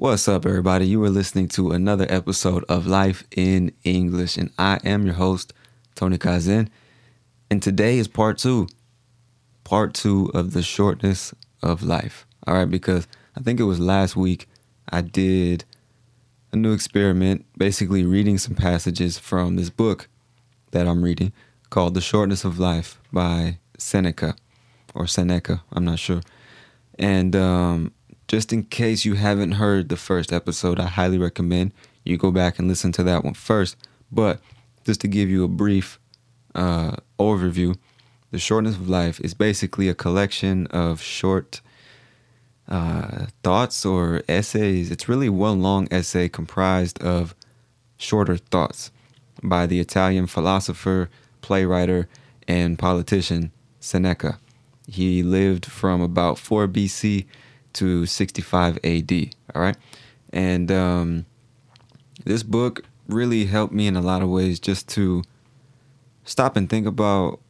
What's up, everybody? You are listening to another episode of Life in English, and I am your host, Tony Kazin. And today is part two, part two of the shortness of life. All right, because I think it was last week I did a new experiment, basically reading some passages from this book that I'm reading called The Shortness of Life by Seneca or Seneca, I'm not sure. And um, just in case you haven't heard the first episode, I highly recommend you go back and listen to that one first. But just to give you a brief uh, overview, The Shortness of Life is basically a collection of short uh, thoughts or essays. It's really one long essay comprised of shorter thoughts by the Italian philosopher, playwright, and politician Seneca. He lived from about 4 BC to 65 AD. All right. And um, this book really helped me in a lot of ways just to stop and think about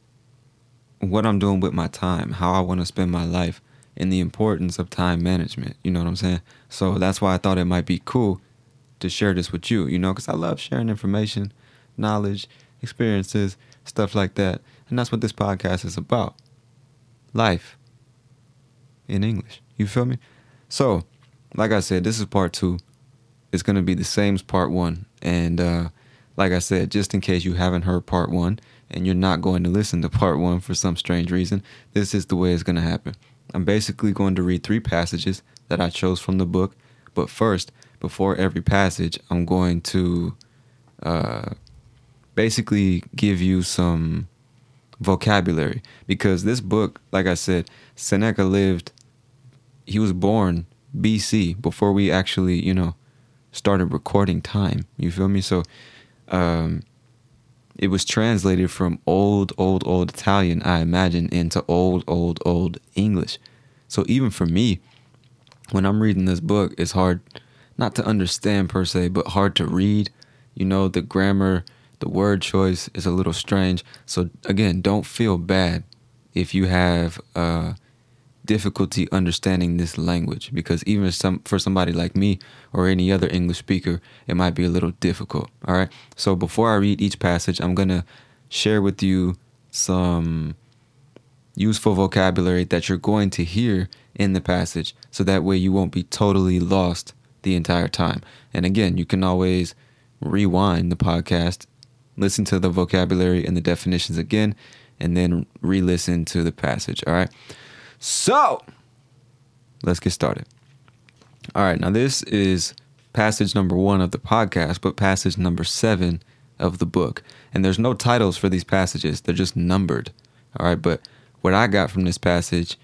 what I'm doing with my time, how I want to spend my life, and the importance of time management. You know what I'm saying? So that's why I thought it might be cool to share this with you, you know, because I love sharing information, knowledge, experiences, stuff like that. And that's what this podcast is about life in English. You feel me? So, like I said, this is part two. It's to be the same as part one. And uh, like I said, just in case you haven't heard part one and you're not going to listen to part one for some strange reason, this is the way it's to happen. I'm basically going to read three passages that I chose from the book. But first, before every passage, I'm going to uh, basically give you some vocabulary because this book, like I said, Seneca lived, he was born BC before we actually, you know, started recording time. You feel me? So, um, it was translated from old, old, old Italian, I imagine, into old, old, old English. So even for me, when I'm reading this book, it's hard not to understand per se, but hard to read. You know, the grammar, the word choice is a little strange. So again, don't feel bad if you have uh, difficulty understanding this language, because even some for somebody like me or any other English speaker, it might be a little difficult. All right. So before I read each passage, I'm gonna share with you some useful vocabulary that you're going to hear in the passage so that way you won't be totally lost the entire time. And again, you can always rewind the podcast, listen to the vocabulary and the definitions again, and then re listen to the passage. All right. So let's get started. All right. Now, this is passage number one of the podcast, but passage number seven of the book. And there's no titles for these passages, they're just numbered. All right. But what I got from this passage,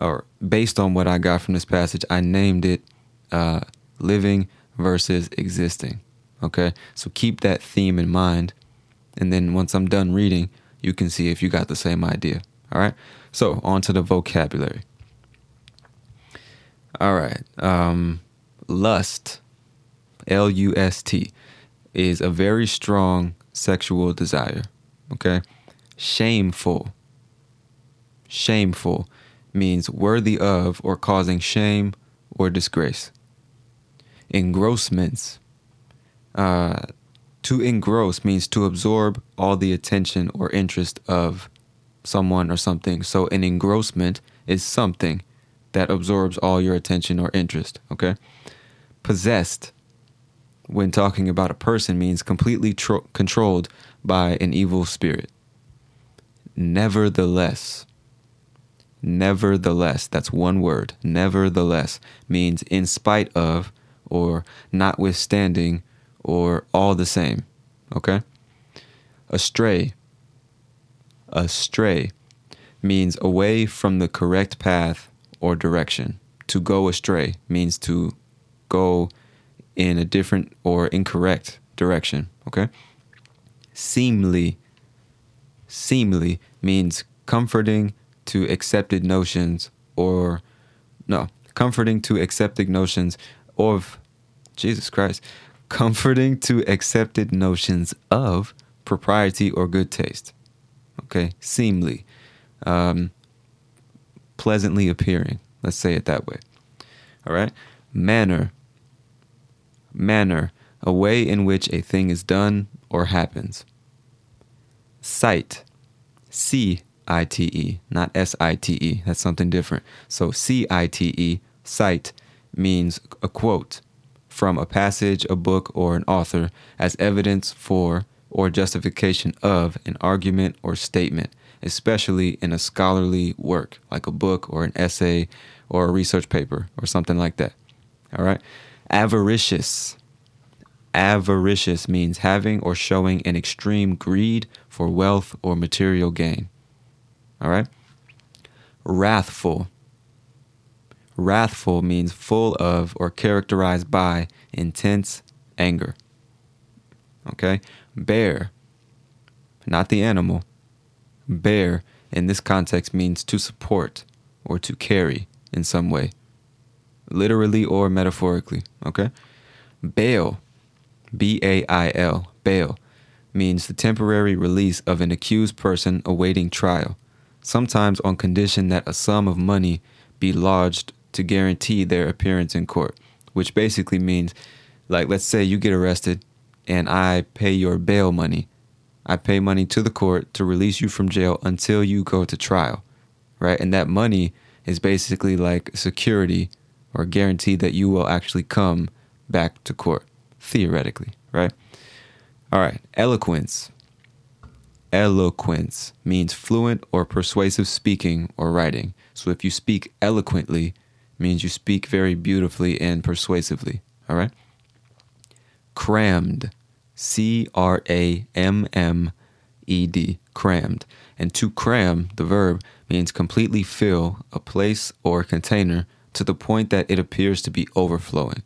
or based on what I got from this passage, I named it uh, Living versus Existing. Okay, so keep that theme in mind. And then once I'm done reading, you can see if you got the same idea. All right, so on to the vocabulary. All right. Um, lust, L U S T, is a very strong sexual desire. Okay. Shameful. Shameful means worthy of or causing shame or disgrace. Engrossments. Uh, to engross means to absorb all the attention or interest of someone or something. So an engrossment is something that absorbs all your attention or interest, okay? Possessed, when talking about a person, means completely tro- controlled by an evil spirit. Nevertheless, nevertheless, that's one word. Nevertheless means in spite of, or notwithstanding, or all the same, okay? Astray, astray means away from the correct path or direction. To go astray means to go in a different or incorrect direction, okay? Seemly seemly means comforting to accepted notions or no, comforting to accepted notions of Jesus Christ, comforting to accepted notions of propriety or good taste. Okay, seemly, um, pleasantly appearing. Let's say it that way. All right, manner, manner, a way in which a thing is done or happens. Cite, C I T E, not S I T E. That's something different. So C I T E, cite, means a quote from a passage, a book, or an author as evidence for or justification of an argument or statement, especially in a scholarly work like a book or an essay or a research paper or something like that. All right. Avaricious. Avaricious means having or showing an extreme greed for wealth or material gain. All right. Wrathful. Wrathful means full of or characterized by intense anger. Okay. Bear, not the animal. Bear in this context means to support or to carry in some way, literally or metaphorically. Okay. Bail, B A I L, bail, means the temporary release of an accused person awaiting trial, sometimes on condition that a sum of money be lodged to guarantee their appearance in court, which basically means, like, let's say you get arrested and I pay your bail money. I pay money to the court to release you from jail until you go to trial, right? And that money is basically like security or guarantee that you will actually come back to court, theoretically, right? All right, eloquence. Eloquence means fluent or persuasive speaking or writing. So if you speak eloquently, means you speak very beautifully and persuasively, all right? Crammed C R A M M E D, crammed. And to cram, the verb, means completely fill a place or container to the point that it appears to be overflowing.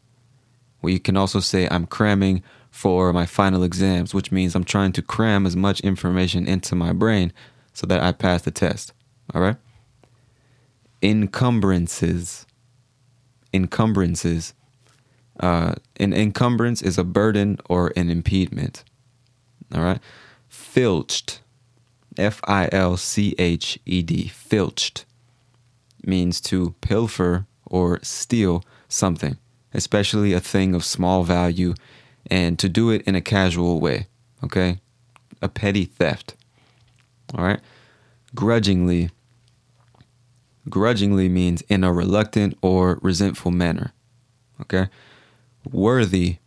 You can also say, I'm cramming for my final exams, which means I'm trying to cram as much information into my brain so that I pass the test. All right? Encumbrances. Encumbrances uh, an encumbrance is a burden or an impediment. All right. Filched, F I L C H E D, filched means to pilfer or steal something, especially a thing of small value, and to do it in a casual way. Okay. A petty theft. All right. Grudgingly. Grudgingly means in a reluctant or resentful manner. Okay. Worthy.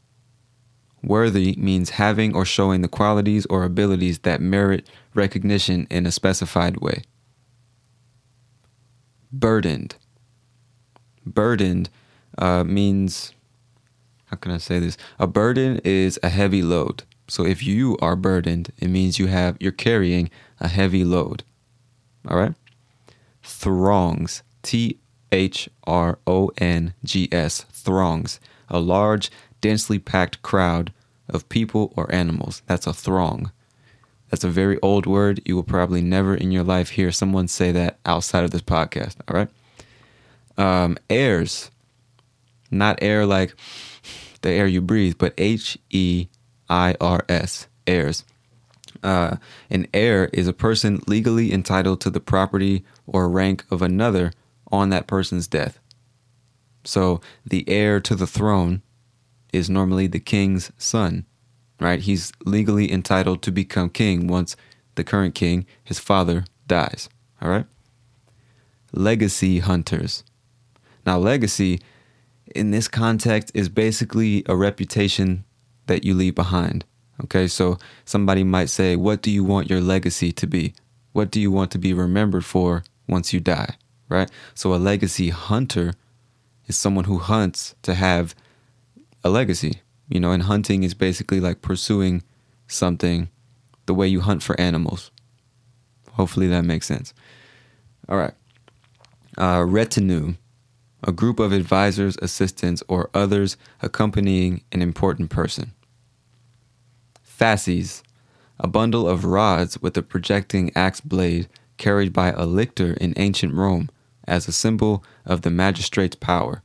Worthy means having or showing the qualities or abilities that merit recognition in a specified way. Burdened. Burdened uh, means, how can I say this? A burden is a heavy load. So if you are burdened, it means you have you're carrying a heavy load. All right? Throngs. T H R O N G S. Throngs a large, densely packed crowd of people or animals. That's a throng. That's a very old word. You will probably never in your life hear someone say that outside of this podcast. All right. Um, heirs. Not air like the air you breathe, but H E I R S, heirs. Uh, an heir is a person legally entitled to the property or rank of another on that person's death. So the heir to the throne is normally the king's son, right? He's legally entitled to become king once the current king, his father, dies, all right? Legacy hunters. Now, legacy in this context is basically a reputation that you leave behind. Okay, so somebody might say, What do you want your legacy to be? What do you want to be remembered for once you die? Right? So a legacy hunter is someone who hunts to have a legacy. You know, and hunting is basically like pursuing something the way you hunt for animals. Hopefully that makes sense. All right. Uh, retinue, a group of advisors, assistants, or others accompanying an important person. Fasces, a bundle of rods with a projecting axe blade carried by a lictor in ancient Rome as a symbol of the magistrate's power,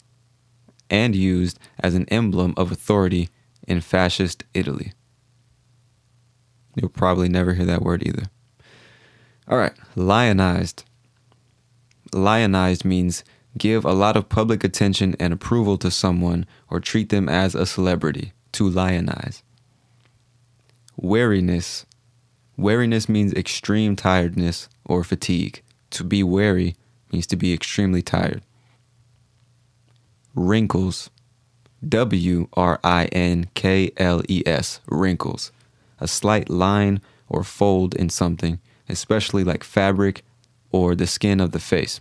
and used as an emblem of authority in fascist Italy. You'll probably never hear that word either. All right, lionized. Lionized means give a lot of public attention and approval to someone or treat them as a celebrity, to lionize. Weariness. Weariness means extreme tiredness or fatigue. To be weary means to be extremely tired. Wrinkles. W R I N K L E S. Wrinkles. A slight line or fold in something, especially like fabric or the skin of the face.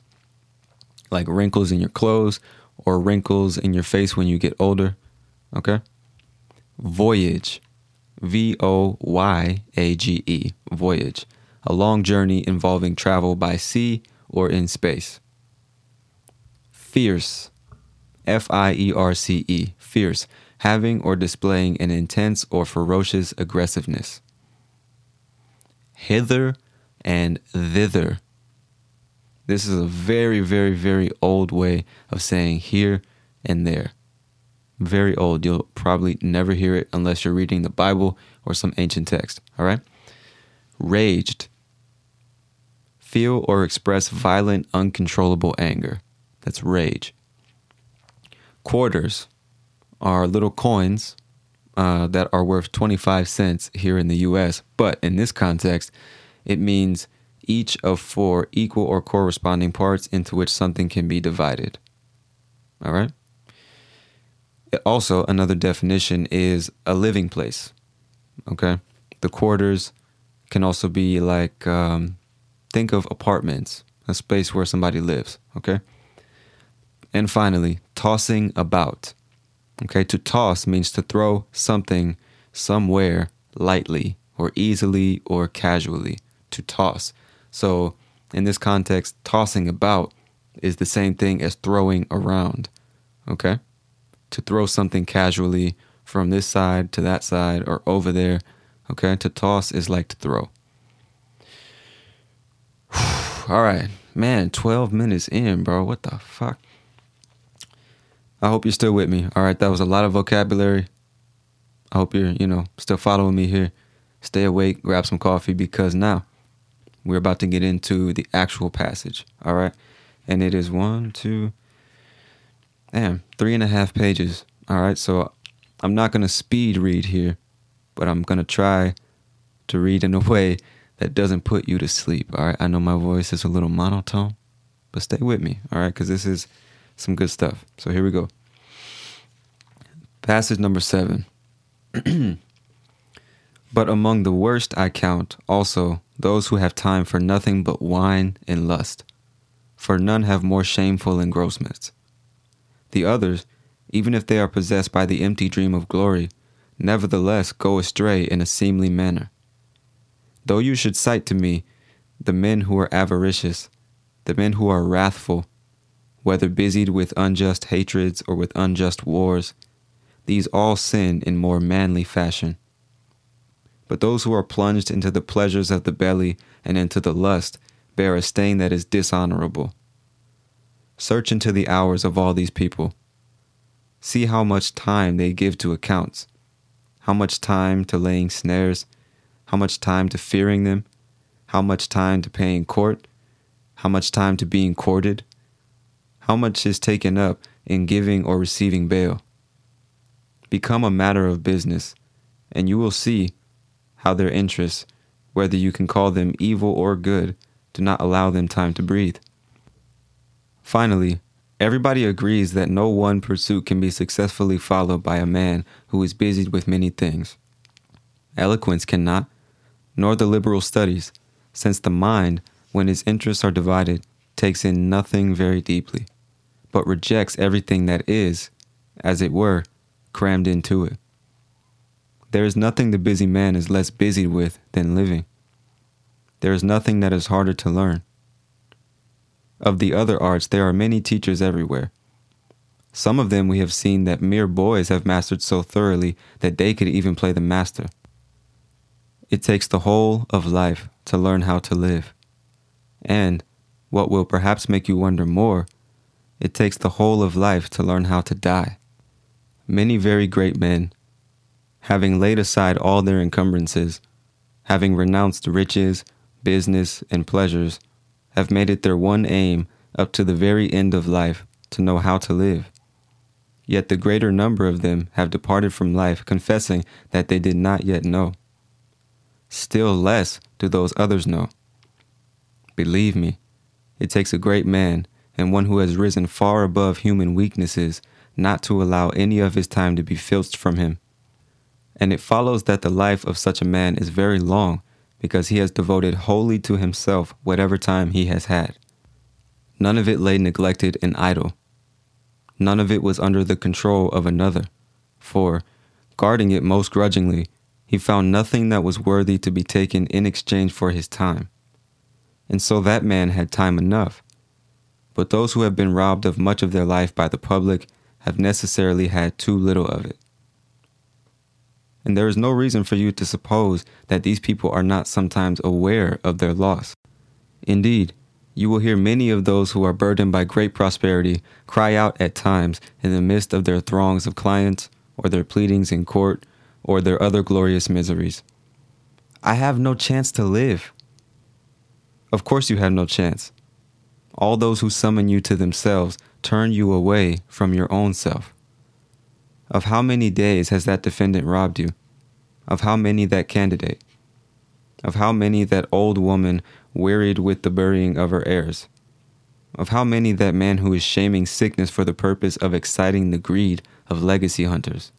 Like wrinkles in your clothes or wrinkles in your face when you get older. Okay? Voyage. V O Y A G E. Voyage. A long journey involving travel by sea or in space. Fierce. F I E R C E. Fierce. Having or displaying an intense or ferocious aggressiveness. Hither and thither. This is a very, very, very old way of saying here and there. Very old. You'll probably never hear it unless you're reading the Bible or some ancient text. All right? Raged. Feel or express violent, uncontrollable anger. That's rage. Quarters are little coins uh, that are worth 25 cents here in the US, but in this context, it means each of four equal or corresponding parts into which something can be divided. All right? Also, another definition is a living place. Okay? The quarters can also be like, um, think of apartments, a space where somebody lives. Okay? And finally, tossing about. Okay, to toss means to throw something somewhere lightly or easily or casually. To toss. So, in this context, tossing about is the same thing as throwing around. Okay? To throw something casually from this side to that side or over there. Okay? To toss is like to throw. All right. Man, 12 minutes in, bro. What the fuck? I hope you're still with me. All right, that was a lot of vocabulary. I hope you're, you know, still following me here. Stay awake, grab some coffee because now we're about to get into the actual passage. All right. And it is one, two, damn, three and a half pages. All right. So I'm not going to speed read here, but I'm going to try to read in a way that doesn't put you to sleep. All right. I know my voice is a little monotone, but stay with me. All right. Because this is some good stuff. So here we go. Passage number seven. but among the worst I count also those who have time for nothing but wine and lust, for none have more shameful engrossments. The others, even if they are possessed by the empty dream of glory, nevertheless go astray in a seemly manner. Though you should cite to me the men who are avaricious, the men who are wrathful, whether busied with unjust hatreds or with unjust wars, these all sin in more manly fashion. But those who are plunged into the pleasures of the belly and into the lust bear a stain that is dishonorable. Search into the hours of all these people. See how much time they give to accounts, how much time to laying snares, how much time to fearing them, how much time to paying court, how much time to being courted, how much is taken up in giving or receiving bail. Become a matter of business, and you will see how their interests, whether you can call them evil or good, do not allow them time to breathe. Finally, everybody agrees that no one pursuit can be successfully followed by a man who is busied with many things. Eloquence cannot, nor the liberal studies, since the mind, when its interests are divided, takes in nothing very deeply, but rejects everything that is, as it were, crammed into it. There is nothing the busy man is less busied with than living. There is nothing that is harder to learn. Of the other arts, there are many teachers everywhere. Some of them we have seen that mere boys have mastered so thoroughly that they could even play the master. It takes the whole of life to learn how to live. And, what will perhaps make you wonder more, it takes the whole of life to learn how to die. Many very great men, having laid aside all their encumbrances, having renounced riches, business, and pleasures, have made it their one aim up to the very end of life to know how to live. Yet the greater number of them have departed from life confessing that they did not yet know. Still less do those others know. Believe me, it takes a great man and one who has risen far above human weaknesses not to allow any of his time to be filched from him. And it follows that the life of such a man is very long because he has devoted wholly to himself whatever time he has had. None of it lay neglected and idle. None of it was under the control of another, for, guarding it most grudgingly, he found nothing that was worthy to be taken in exchange for his time. And so that man had time enough. But those who have been robbed of much of their life by the public have necessarily had too little of it and there is no reason for you to suppose that these people are not sometimes aware of their loss. Indeed, you will hear many of those who are burdened by great prosperity cry out at times in the midst of their throngs of clients, or their pleadings in court, or their other glorious miseries. I have no chance to live. Of course, you have no chance. All those who summon you to themselves turn you away from your own self. Of how many days has that defendant robbed you? Of how many that candidate? Of how many that old woman wearied with the burying of her heirs? Of how many that man who is shaming sickness for the purpose of exciting the greed of legacy hunters?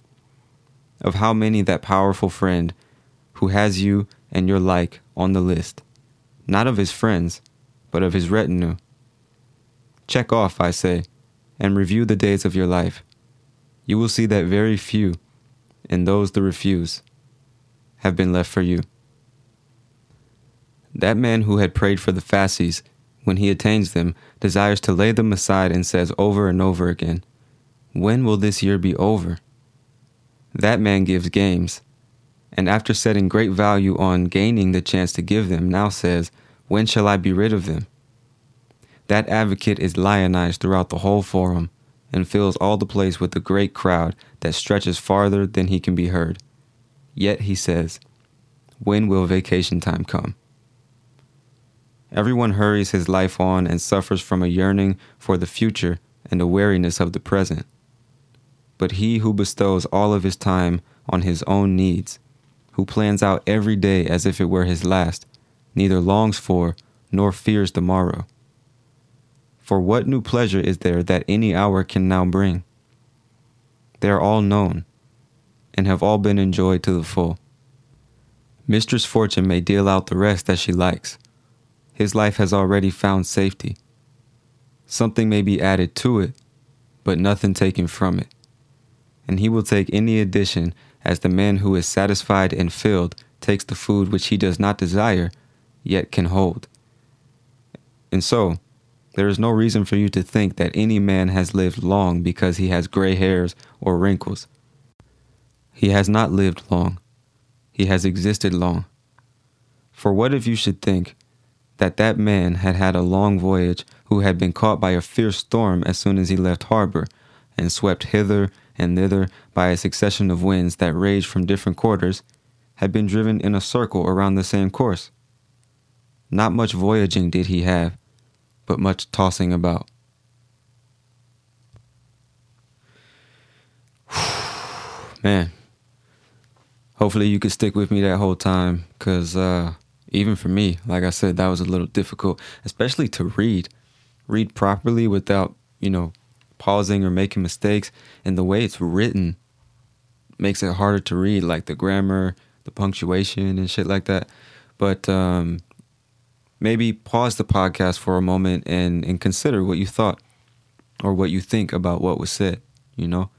Of how many that powerful friend who has you and your like on the list, not of his friends, but of his retinue? Check off, I say, and review the days of your life you will see that very few, and those that refuse, have been left for you. That man who had prayed for the fasces, when he attains them, desires to lay them aside and says over and over again, When will this year be over? That man gives games, and after setting great value on gaining the chance to give them, now says, When shall I be rid of them? That advocate is lionized throughout the whole forum and fills all the place with a great crowd that stretches farther than he can be heard. Yet he says, When will vacation time come? Everyone hurries his life on and suffers from a yearning for the future and a weariness of the present. But he who bestows all of his time on his own needs, who plans out every day as if it were his last, neither longs for nor fears the morrow. For what new pleasure is there that any hour can now bring? They are all known, and have all been enjoyed to the full. Mistress Fortune may deal out the rest as she likes. His life has already found safety. Something may be added to it, but nothing taken from it. And he will take any addition as the man who is satisfied and filled takes the food which he does not desire, yet can hold. And so, there is no reason for you to think that any man has lived long because he has gray hairs or wrinkles. He has not lived long. He has existed long. For what if you should think that that man had had a long voyage who had been caught by a fierce storm as soon as he left harbor, and swept hither and thither by a succession of winds that raged from different quarters, had been driven in a circle around the same course. Not much voyaging did he have, but much tossing about. Man, hopefully you could stick with me that whole time, because uh, even for me, like I said, that was a little difficult, especially to read. Read properly without, you know, pausing or making mistakes. And the way it's written makes it harder to read, like the grammar, the punctuation, and shit like that. But um, maybe pause the podcast for a moment and, and consider what you thought or what you think about what was said, you know?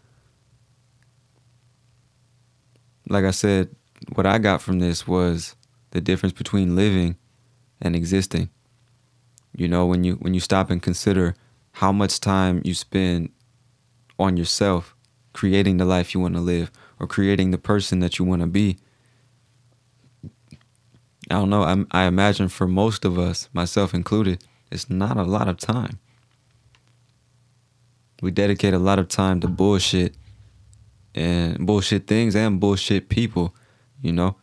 Like I said, what I got from this was the difference between living and existing. You know, when you when you stop and consider how much time you spend on yourself creating the life you want to live or creating the person that you want to be. I don't know. I, I imagine for most of us, myself included, it's not a lot of time. We dedicate a lot of time to bullshit and bullshit things and bullshit people, you know,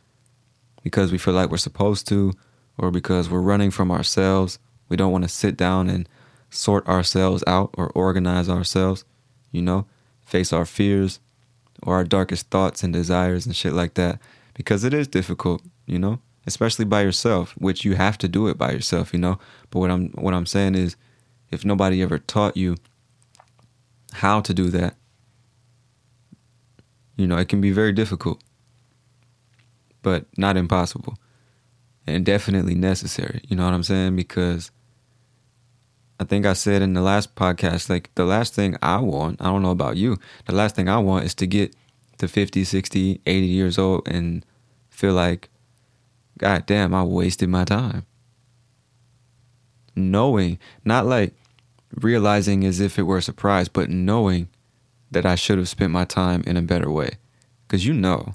because we feel like we're supposed to or because we're running from ourselves. We don't want to sit down and sort ourselves out or organize ourselves, you know, face our fears or our darkest thoughts and desires and shit like that because it is difficult, you know, especially by yourself, which you have to do it by yourself, you know. But what I'm what I'm saying is if nobody ever taught you how to do that, you know, it can be very difficult, but not impossible. And definitely necessary, you know what I'm saying? Because I think I said in the last podcast, like the last thing I want, I don't know about you, the last thing I want is to get to 50, 60, 80 years old and feel like, God damn, I wasted my time. Knowing, not like realizing as if it were a surprise, but knowing that I should have spent my time in a better way. Because you know,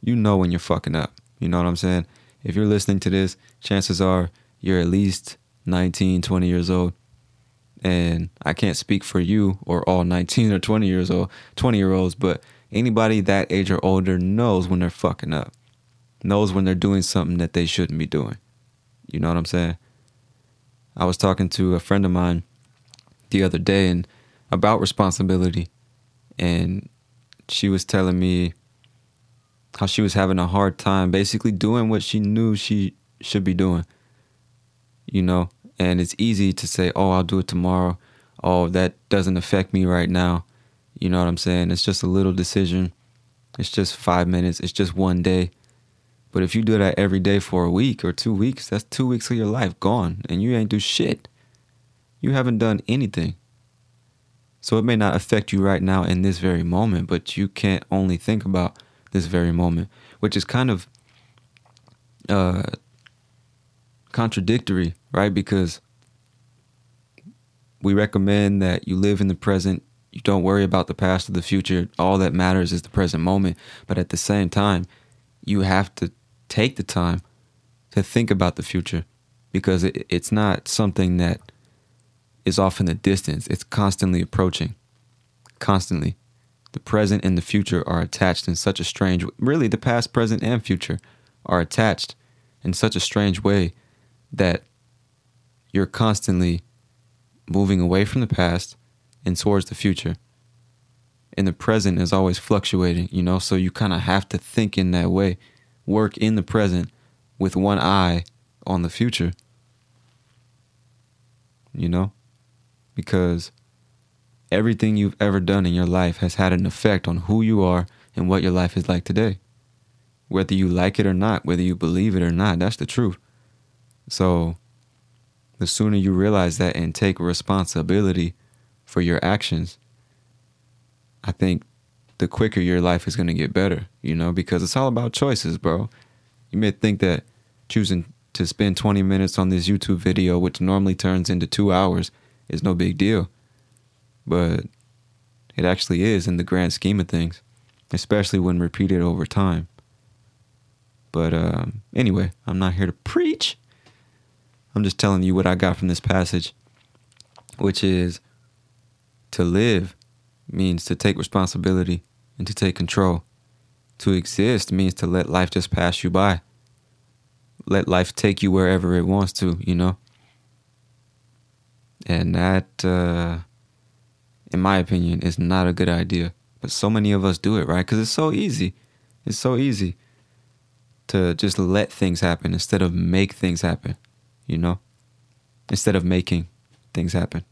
you know when you're fucking up. You know what I'm saying? If you're listening to this, chances are you're at least 19, 20 years old. And I can't speak for you or all 19 or 20 years old, 20 year olds, but anybody that age or older knows when they're fucking up, knows when they're doing something that they shouldn't be doing. You know what I'm saying? I was talking to a friend of mine the other day and about responsibility and she was telling me how she was having a hard time basically doing what she knew she should be doing. You know, and it's easy to say, oh, I'll do it tomorrow. Oh, that doesn't affect me right now. You know what I'm saying? It's just a little decision. It's just five minutes. It's just one day. But if you do that every day for a week or two weeks, that's two weeks of your life gone and you ain't do shit. You haven't done anything. So it may not affect you right now in this very moment, but you can't only think about this very moment, which is kind of uh, contradictory, right? Because we recommend that you live in the present, you don't worry about the past or the future. All that matters is the present moment. But at the same time, you have to take the time to think about the future because it, it's not something that is off in the distance. It's constantly approaching, constantly. The present and the future are attached in such a strange really the past, present and future are attached in such a strange way that you're constantly moving away from the past and towards the future. And the present is always fluctuating, you know, so you kind of have to think in that way, work in the present with one eye on the future. You know? Because everything you've ever done in your life has had an effect on who you are and what your life is like today. Whether you like it or not, whether you believe it or not, that's the truth. So, the sooner you realize that and take responsibility for your actions, I think the quicker your life is going to get better, you know, because it's all about choices, bro. You may think that choosing to spend 20 minutes on this YouTube video, which normally turns into two hours, is no big deal. But it actually is in the grand scheme of things, especially when repeated over time. But um, anyway, I'm not here to preach. I'm just telling you what I got from this passage, which is To live means to take responsibility and to take control. To exist means to let life just pass you by. Let life take you wherever it wants to, you know? And that, uh, in my opinion, is not a good idea. But so many of us do it, right? Because it's so easy. It's so easy to just let things happen instead of make things happen, you know? Instead of making things happen.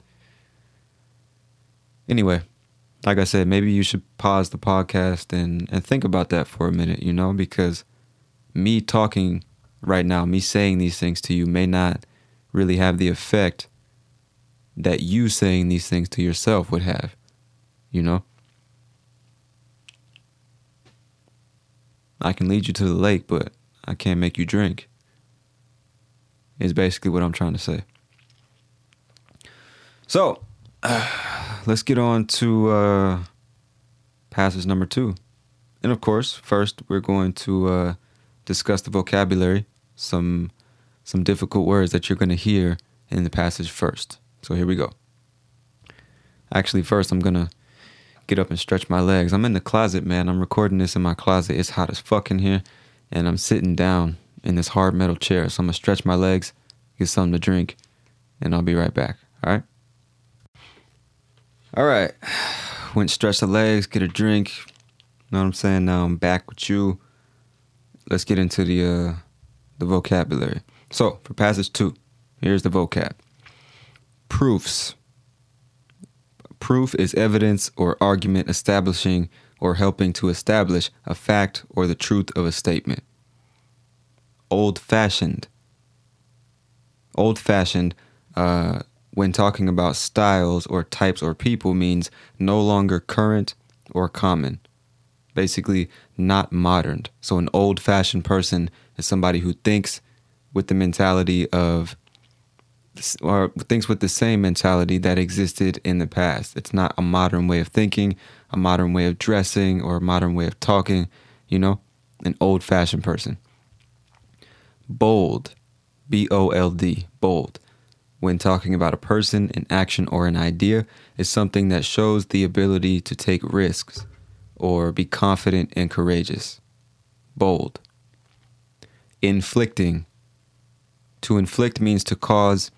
Anyway, like I said, maybe you should pause the podcast and, and think about that for a minute, you know, because me talking right now, me saying these things to you may not really have the effect that you saying these things to yourself would have, you know? I can lead you to the lake, but I can't make you drink. Is basically what I'm trying to say. So, uh, let's get on to uh, passage number two. And of course, first we're going to uh, discuss the vocabulary, some some difficult words that you're going to hear in the passage first. So here we go. Actually, first I'm to get up and stretch my legs. I'm in the closet, man. I'm recording this in my closet. It's hot as fuck in here, and I'm sitting down in this hard metal chair. So I'm to stretch my legs, get something to drink, and I'll be right back. All right? All right. Went stretch the legs, get a drink. Know what I'm saying? Now I'm back with you. Let's get into the uh, the vocabulary. So for passage two, here's the vocab. Proofs. Proof is evidence or argument establishing or helping to establish a fact or the truth of a statement. Old fashioned. Old fashioned uh, when talking about styles or types or people means no longer current or common. Basically, not modern. So, an old fashioned person is somebody who thinks with the mentality of, or thinks with the same mentality that existed in the past. It's not a modern way of thinking, a modern way of dressing, or a modern way of talking, you know? An old fashioned person. Bold, B O L D, bold when talking about a person, an action, or an idea is something that shows the ability to take risks or be confident and courageous. Bold. Inflicting. To inflict means to cause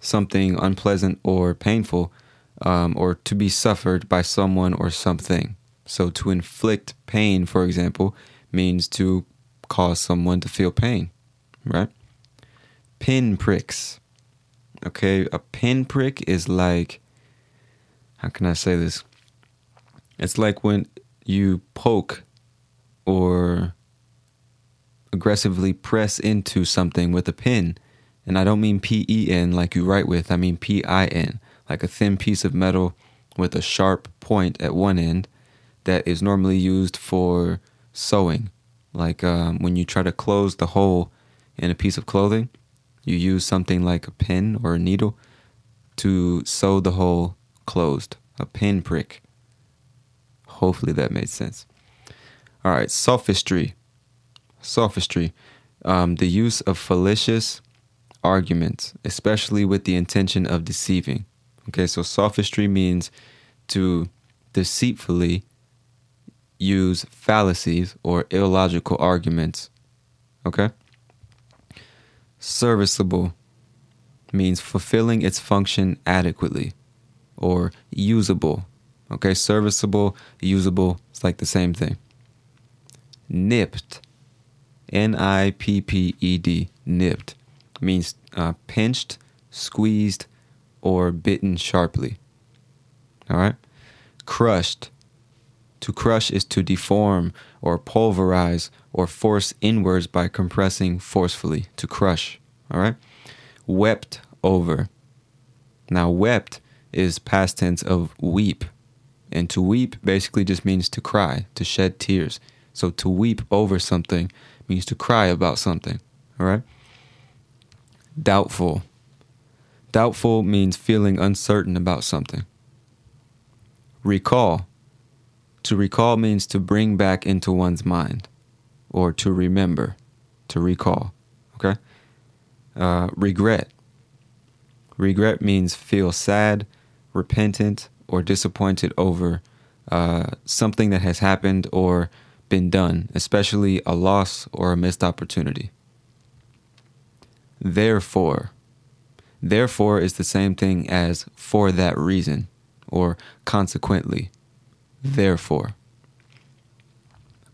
something unpleasant or painful, um, or to be suffered by someone or something. So to inflict pain, for example, means to cause someone to feel pain, right? Pin pricks Okay, a pinprick is like how can I say this? It's like when you poke or aggressively press into something with a pin. And I don't mean P E N like you write with, I mean P I N, like a thin piece of metal with a sharp point at one end that is normally used for sewing. Like um, when you try to close the hole in a piece of clothing, you use something like a pin or a needle to sew the hole closed, a pin prick. Hopefully that made sense. All right, sophistry. Sophistry. Um, the use of fallacious arguments, especially with the intention of deceiving. Okay, so sophistry means to deceitfully use fallacies or illogical arguments. Okay? Serviceable means fulfilling its function adequately or usable. Okay, serviceable, usable, it's like the same thing. Nipped, N I P P E D, nipped, means uh, pinched, squeezed, or bitten sharply. All right? Crushed, to crush is to deform or pulverize or force inwards by compressing forcefully. To crush. All right? Wept over. Now, wept is past tense of weep. And to weep basically just means to cry, to shed tears. So to weep over something means to cry about something. All right? Doubtful. Doubtful means feeling uncertain about something. Recall to recall means to bring back into one's mind or to remember, to recall. Okay? Uh, regret. Regret means feel sad, repentant, or disappointed over uh, something that has happened or been done, especially a loss or a missed opportunity. Therefore, therefore is the same thing as for that reason or consequently. Therefore,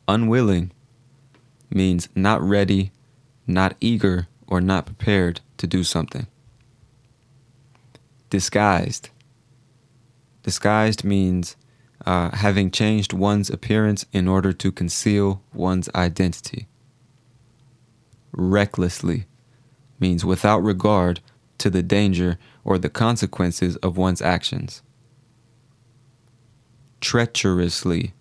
unwilling means not ready, not eager, or not prepared to do something. Disguised. Disguised means uh, having changed one's appearance in order to conceal one's identity. Recklessly means without regard to the danger or the consequences of one's actions. Treacherously.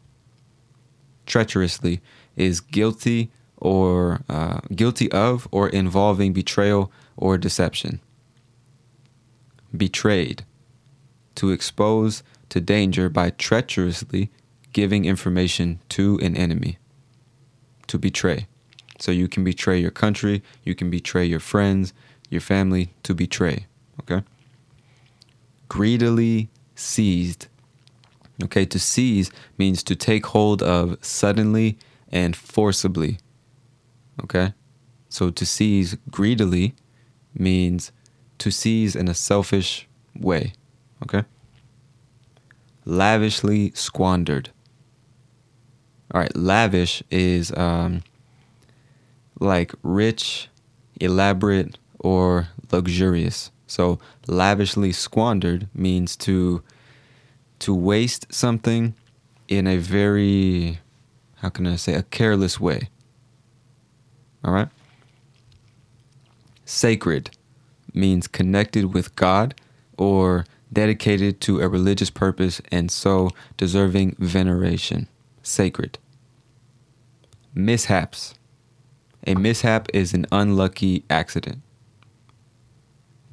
Treacherously is guilty or uh, guilty of or involving betrayal or deception. Betrayed. To expose to danger by treacherously giving information to an enemy. To betray. So you can betray your country, you can betray your friends, your family, to betray. Okay? Greedily seized. Okay, to seize means to take hold of suddenly and forcibly. Okay? So to seize greedily means to seize in a selfish way. Okay? lavishly squandered. All right, lavish is um, like rich, elaborate, or luxurious. So lavishly squandered means to to waste something in a very how can I say a careless way. All right? Sacred means connected with God or dedicated to a religious purpose and so deserving veneration, sacred. Mishaps. A mishap is an unlucky accident.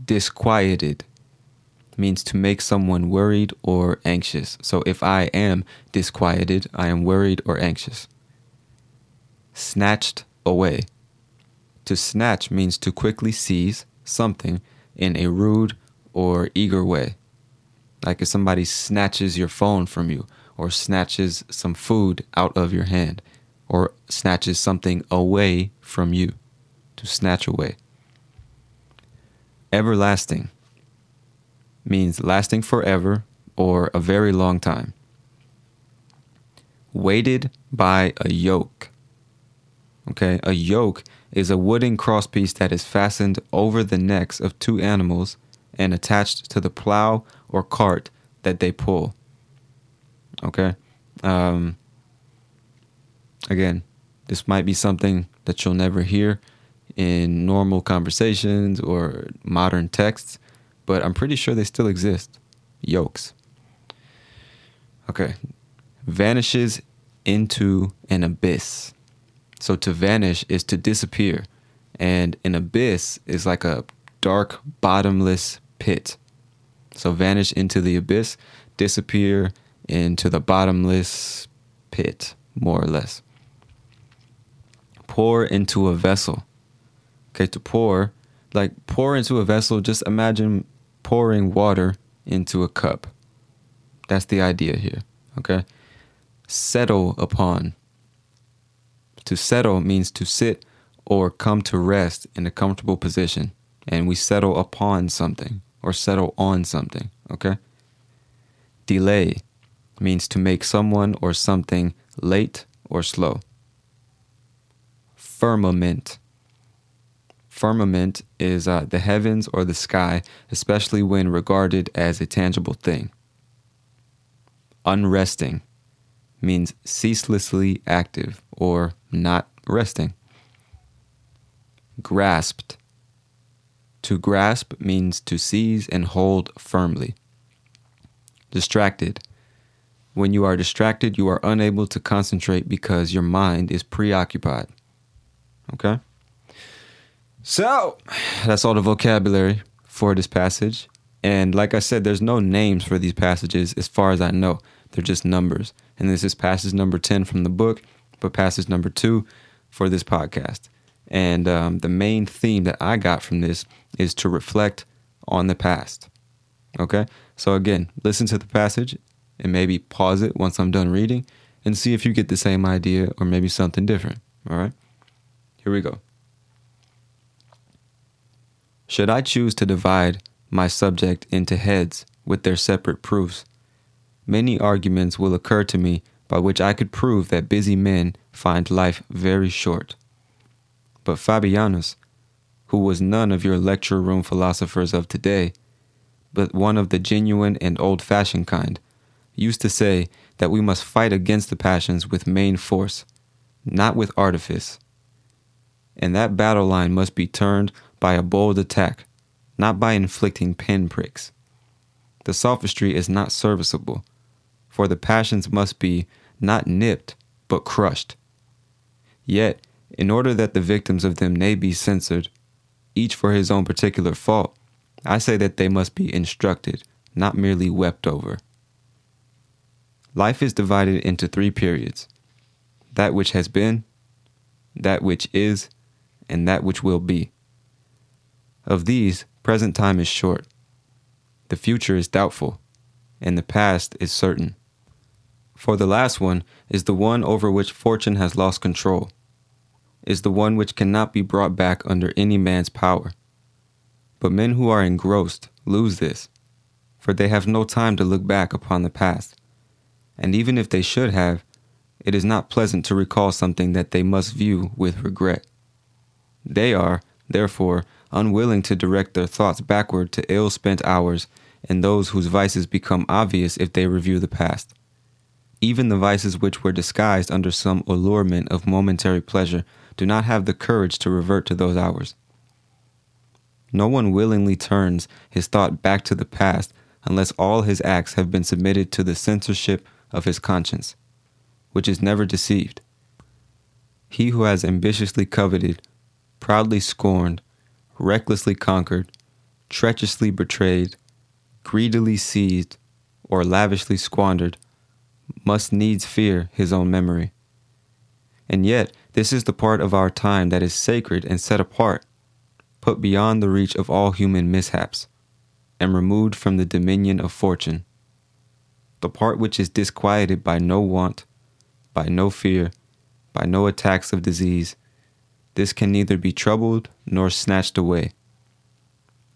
Disquieted means to make someone worried or anxious. So if I am disquieted, I am worried or anxious. Snatched away. To snatch means to quickly seize something in a rude or eager way. Like if somebody snatches your phone from you, or snatches some food out of your hand, or snatches something away from you, to snatch away. Everlasting means lasting forever or a very long time. Weighted by a yoke. Okay, a yoke is a wooden crosspiece that is fastened over the necks of two animals and attached to the plow or cart that they pull. Okay? Um, again, this might be something that you'll never hear in normal conversations or modern texts, but I'm pretty sure they still exist. Yokes. Okay. Vanishes into an abyss. So to vanish is to disappear, and an abyss is like a dark, bottomless pit. So vanish into the abyss, disappear into the bottomless pit, more or less. Pour into a vessel. Okay, to pour, like pour into a vessel, just imagine pouring water into a cup. That's the idea here, okay? Settle upon. To settle means to sit or come to rest in a comfortable position, and we settle upon something or settle on something, okay? Delay means to make someone or something late or slow. Firmament. Firmament is uh, the heavens or the sky, especially when regarded as a tangible thing. Unresting means ceaselessly active or not resting. Grasped to grasp means to seize and hold firmly. Distracted. When you are distracted, you are unable to concentrate because your mind is preoccupied. Okay? So, that's all the vocabulary for this passage. And like I said, there's no names for these passages as far as I know. They're just numbers. And this is passage number 10 from the book, but passage number 2 for this podcast. And um, the main theme that I got from this is to reflect on the past. Okay? So, again, listen to the passage and maybe pause it once I'm done reading and see if you get the same idea or maybe something different. All right? Here we go. Should I choose to divide my subject into heads with their separate proofs, many arguments will occur to me by which I could prove that busy men find life very short. But Fabianus, who was none of your lecture room philosophers of today, but one of the genuine and old fashioned kind, used to say that we must fight against the passions with main force, not with artifice. And that battle line must be turned by a bold attack, not by inflicting pin pricks. The sophistry is not serviceable, for the passions must be not nipped, but crushed. Yet, in order that the victims of them may be censored, each for his own particular fault, I say that they must be instructed, not merely wept over. Life is divided into three periods that which has been, that which is, and that which will be. Of these, present time is short, the future is doubtful, and the past is certain. For the last one is the one over which fortune has lost control, is the one which cannot be brought back under any man's power. But men who are engrossed lose this, for they have no time to look back upon the past and even if they should have, it is not pleasant to recall something that they must view with regret. They are, therefore, unwilling to direct their thoughts backward to ill spent hours and those whose vices become obvious if they review the past. Even the vices which were disguised under some allurement of momentary pleasure do not have the courage to revert to those hours. No one willingly turns his thought back to the past unless all his acts have been submitted to the censorship of his conscience, which is never deceived. He who has ambitiously coveted, proudly scorned, recklessly conquered, treacherously betrayed, greedily seized, or lavishly squandered, must needs fear his own memory. And yet, this is the part of our time that is sacred and set apart, put beyond the reach of all human mishaps, and removed from the dominion of fortune the part which is disquieted by no want, by no fear, by no attacks of disease, this can neither be troubled nor snatched away.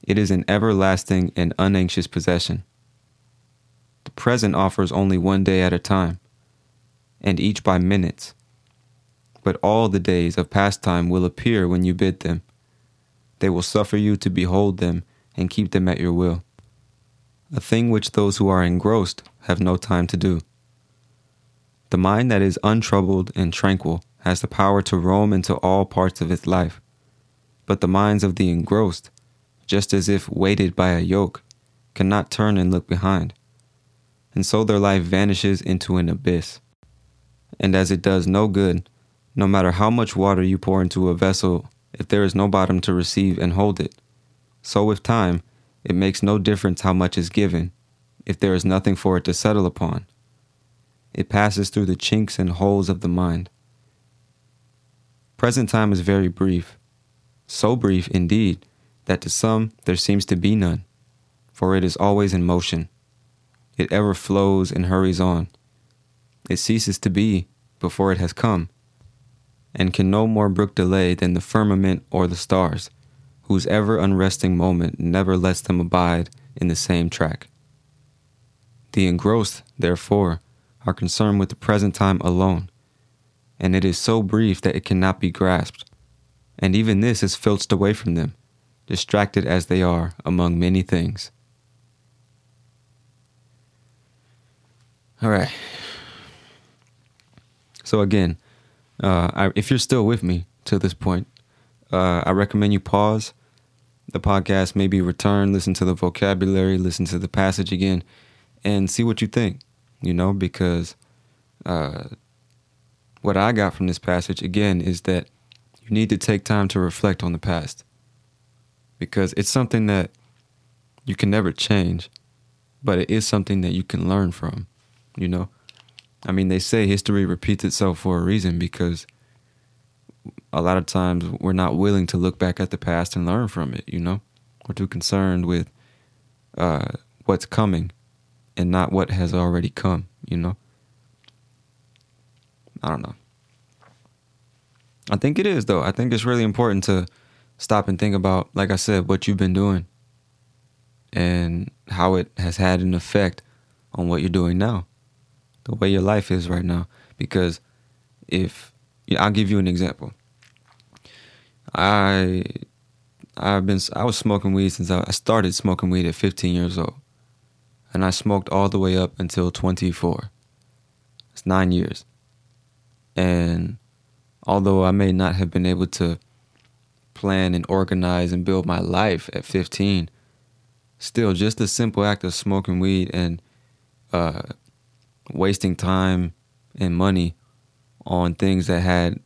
It is an everlasting and unanxious possession. The present offers only one day at a time, and each by minutes. But all the days of past time will appear when you bid them. They will suffer you to behold them and keep them at your will a thing which those who are engrossed have no time to do. The mind that is untroubled and tranquil has the power to roam into all parts of its life, but the minds of the engrossed, just as if weighted by a yoke, cannot turn and look behind, and so their life vanishes into an abyss. And as it does no good, no matter how much water you pour into a vessel, if there is no bottom to receive and hold it, so with time, it makes no difference how much is given if there is nothing for it to settle upon. It passes through the chinks and holes of the mind. Present time is very brief, so brief indeed that to some there seems to be none, for it is always in motion. It ever flows and hurries on. It ceases to be before it has come, and can no more brook delay than the firmament or the stars whose ever unresting moment never lets them abide in the same track. The engrossed, therefore, are concerned with the present time alone, and it is so brief that it cannot be grasped, and even this is filched away from them, distracted as they are among many things. All right. So again, uh, I, if you're still with me to this point, uh, I recommend you pause the podcast, maybe return, listen to the vocabulary, listen to the passage again, and see what you think, you know, because uh, what I got from this passage, again, is that you need to take time to reflect on the past because it's something that you can never change, but it is something that you can learn from, you know. I mean, they say history repeats itself for a reason because a lot of times we're not willing to look back at the past and learn from it, you know? We're too concerned with uh, what's coming and not what has already come, you know? I don't know. I think it is though. I think it's really important to stop and think about, like I said, what you've been doing and how it has had an effect on what you're doing now, the way your life is right now. Because if I'll give you an example, I I've been I was smoking weed since I, started smoking weed at 15 years old, and I smoked all the way up until 24. It's nine years, and although I may not have been able to plan and organize and build my life at 15, still just the simple act of smoking weed and uh, wasting time and money on things that had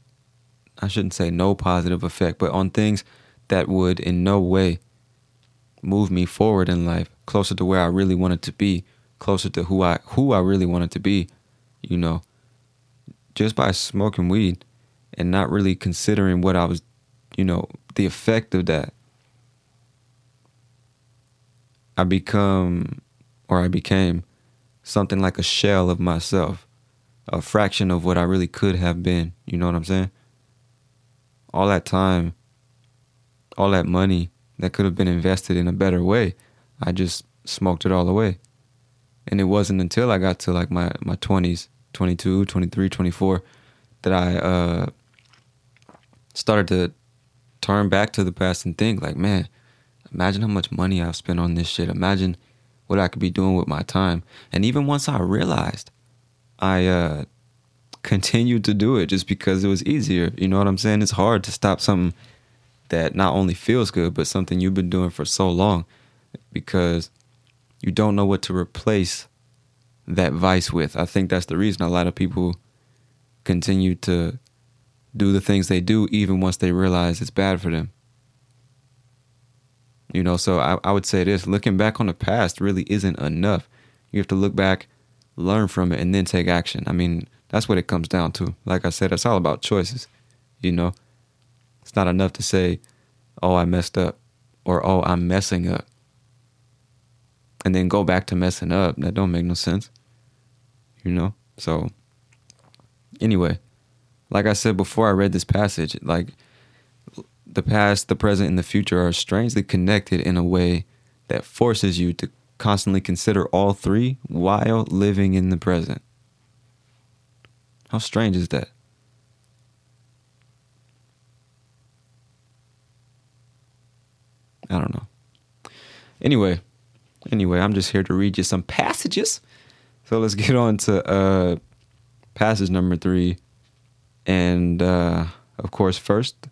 I shouldn't say no positive effect, but on things that would in no way move me forward in life, closer to where I really wanted to be, closer to who I who I really wanted to be, you know. Just by smoking weed and not really considering what I was, you know, the effect of that. I become or I became something like a shell of myself, a fraction of what I really could have been. You know what I'm saying? All that time, all that money that could have been invested in a better way, I just smoked it all away. And it wasn't until I got to like my, my 20s, 22, 23, 24, that I uh, started to turn back to the past and think, like, man, imagine how much money I've spent on this shit. Imagine what I could be doing with my time. And even once I realized, I uh, continued to do it just because it was easier. You know what I'm saying? It's hard to stop something that not only feels good, but something you've been doing for so long because you don't know what to replace that vice with. I think that's the reason a lot of people continue to do the things they do even once they realize it's bad for them. You know, so I, I would say this looking back on the past really isn't enough. You have to look back, learn from it, and then take action. I mean, that's what it comes down to. Like I said, it's all about choices. You know, it's not enough to say, oh, I messed up or oh, I'm messing up. And then go back to messing up. That don't make no sense. You know? So, anyway, like I said before I read this passage, like the past, the present, and the future are strangely connected in a way that forces you to constantly consider all three while living in the present. How strange is that? I don't know. Anyway, anyway, I'm just here to read you some passages. So let's get on to uh, passage number three. And uh, of course, first,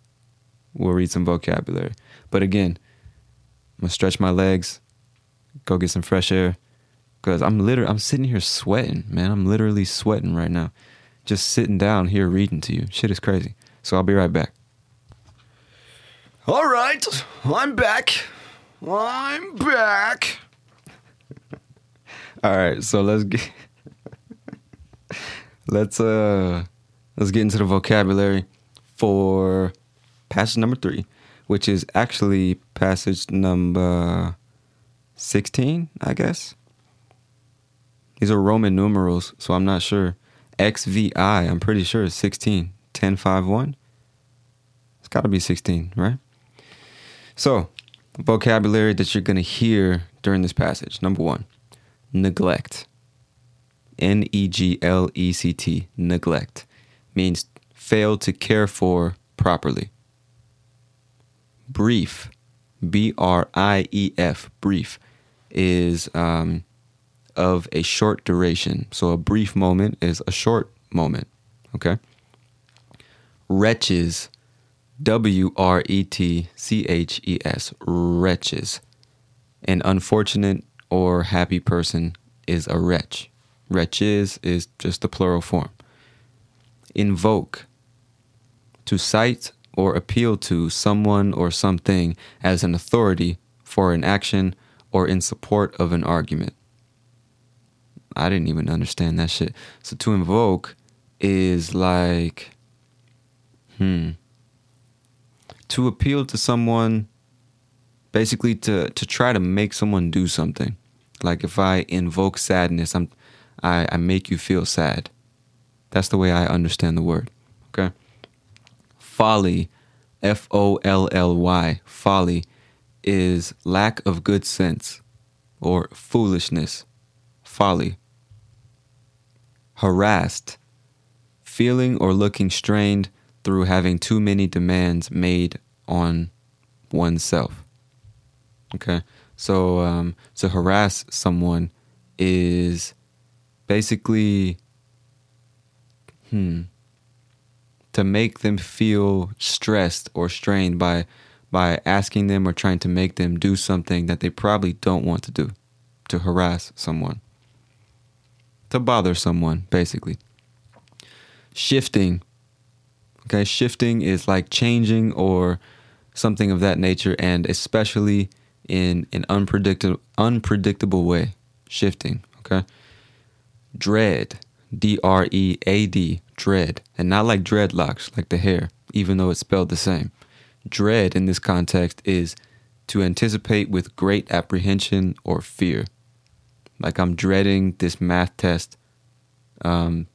we'll read some vocabulary. But again, I'm gonna stretch my legs, go get some fresh air, because I'm literally I'm sitting here sweating, man. I'm literally sweating right now, just sitting down here reading to you. Shit is crazy. So I'll be right back. All right, I'm back. I'm back. All right, so let's get let's uh let's get into the vocabulary for passage number three, which is actually passage number sixteen, I guess. These are Roman numerals, so I'm not sure. XVI, I'm pretty sure is 16. 10, 5, 1. It's got to be 16, right? So, vocabulary that you're going to hear during this passage. Number one, neglect. N E G L E C T, neglect, means fail to care for properly. Brief, B R I E F, brief, is um, of a short duration. So a brief moment is a short moment, okay? Wretches, W R E T C H E S, wretches. An unfortunate or happy person is a wretch. Wretches is just the plural form. Invoke, to cite or appeal to someone or something as an authority for an action or in support of an argument. I didn't even understand that shit. So to invoke is like, hmm, to appeal to someone, basically to to try to make someone do something. Like if I invoke sadness, I'm I, I make you feel sad. That's the way I understand the word. Okay. Folly, F O L L Y, folly is lack of good sense or foolishness. Folly. Harassed, feeling or looking strained through having too many demands made on oneself. Okay. So um, to harass someone is basically, hmm, to make them feel stressed or strained by by asking them or trying to make them do something that they probably don't want to do, to harass someone, to bother someone, basically. Shifting. Okay, shifting is like changing or something of that nature, and especially in an unpredictable unpredictable way. Shifting, okay? Dread, D R E A D, dread, and not like dreadlocks, like the hair, even though it's spelled the same. Dread in this context is to anticipate with great apprehension or fear. Like I'm dreading this math test um,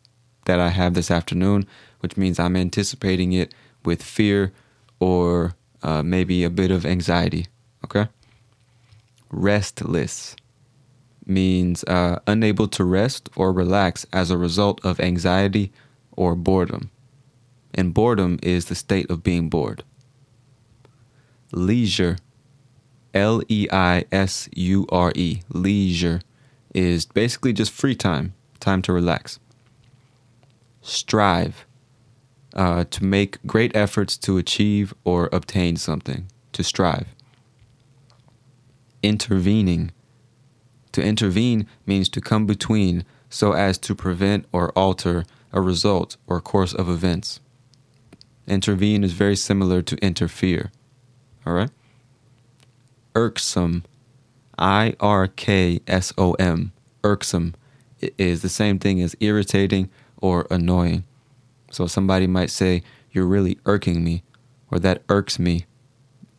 that I have this afternoon, which means I'm anticipating it with fear or uh, maybe a bit of anxiety. Okay? Restless means uh, unable to rest or relax as a result of anxiety or boredom. And boredom is the state of being bored. Leisure, L E I S U R E, leisure, is basically just free time, time to relax. Strive, uh, to make great efforts to achieve or obtain something, to strive. Intervening, to intervene means to come between so as to prevent or alter a result or course of events. Intervene is very similar to interfere. All right? Irksome, I R K S O M, irksome is the same thing as irritating or annoying. So somebody might say, You're really irking me, or that irks me.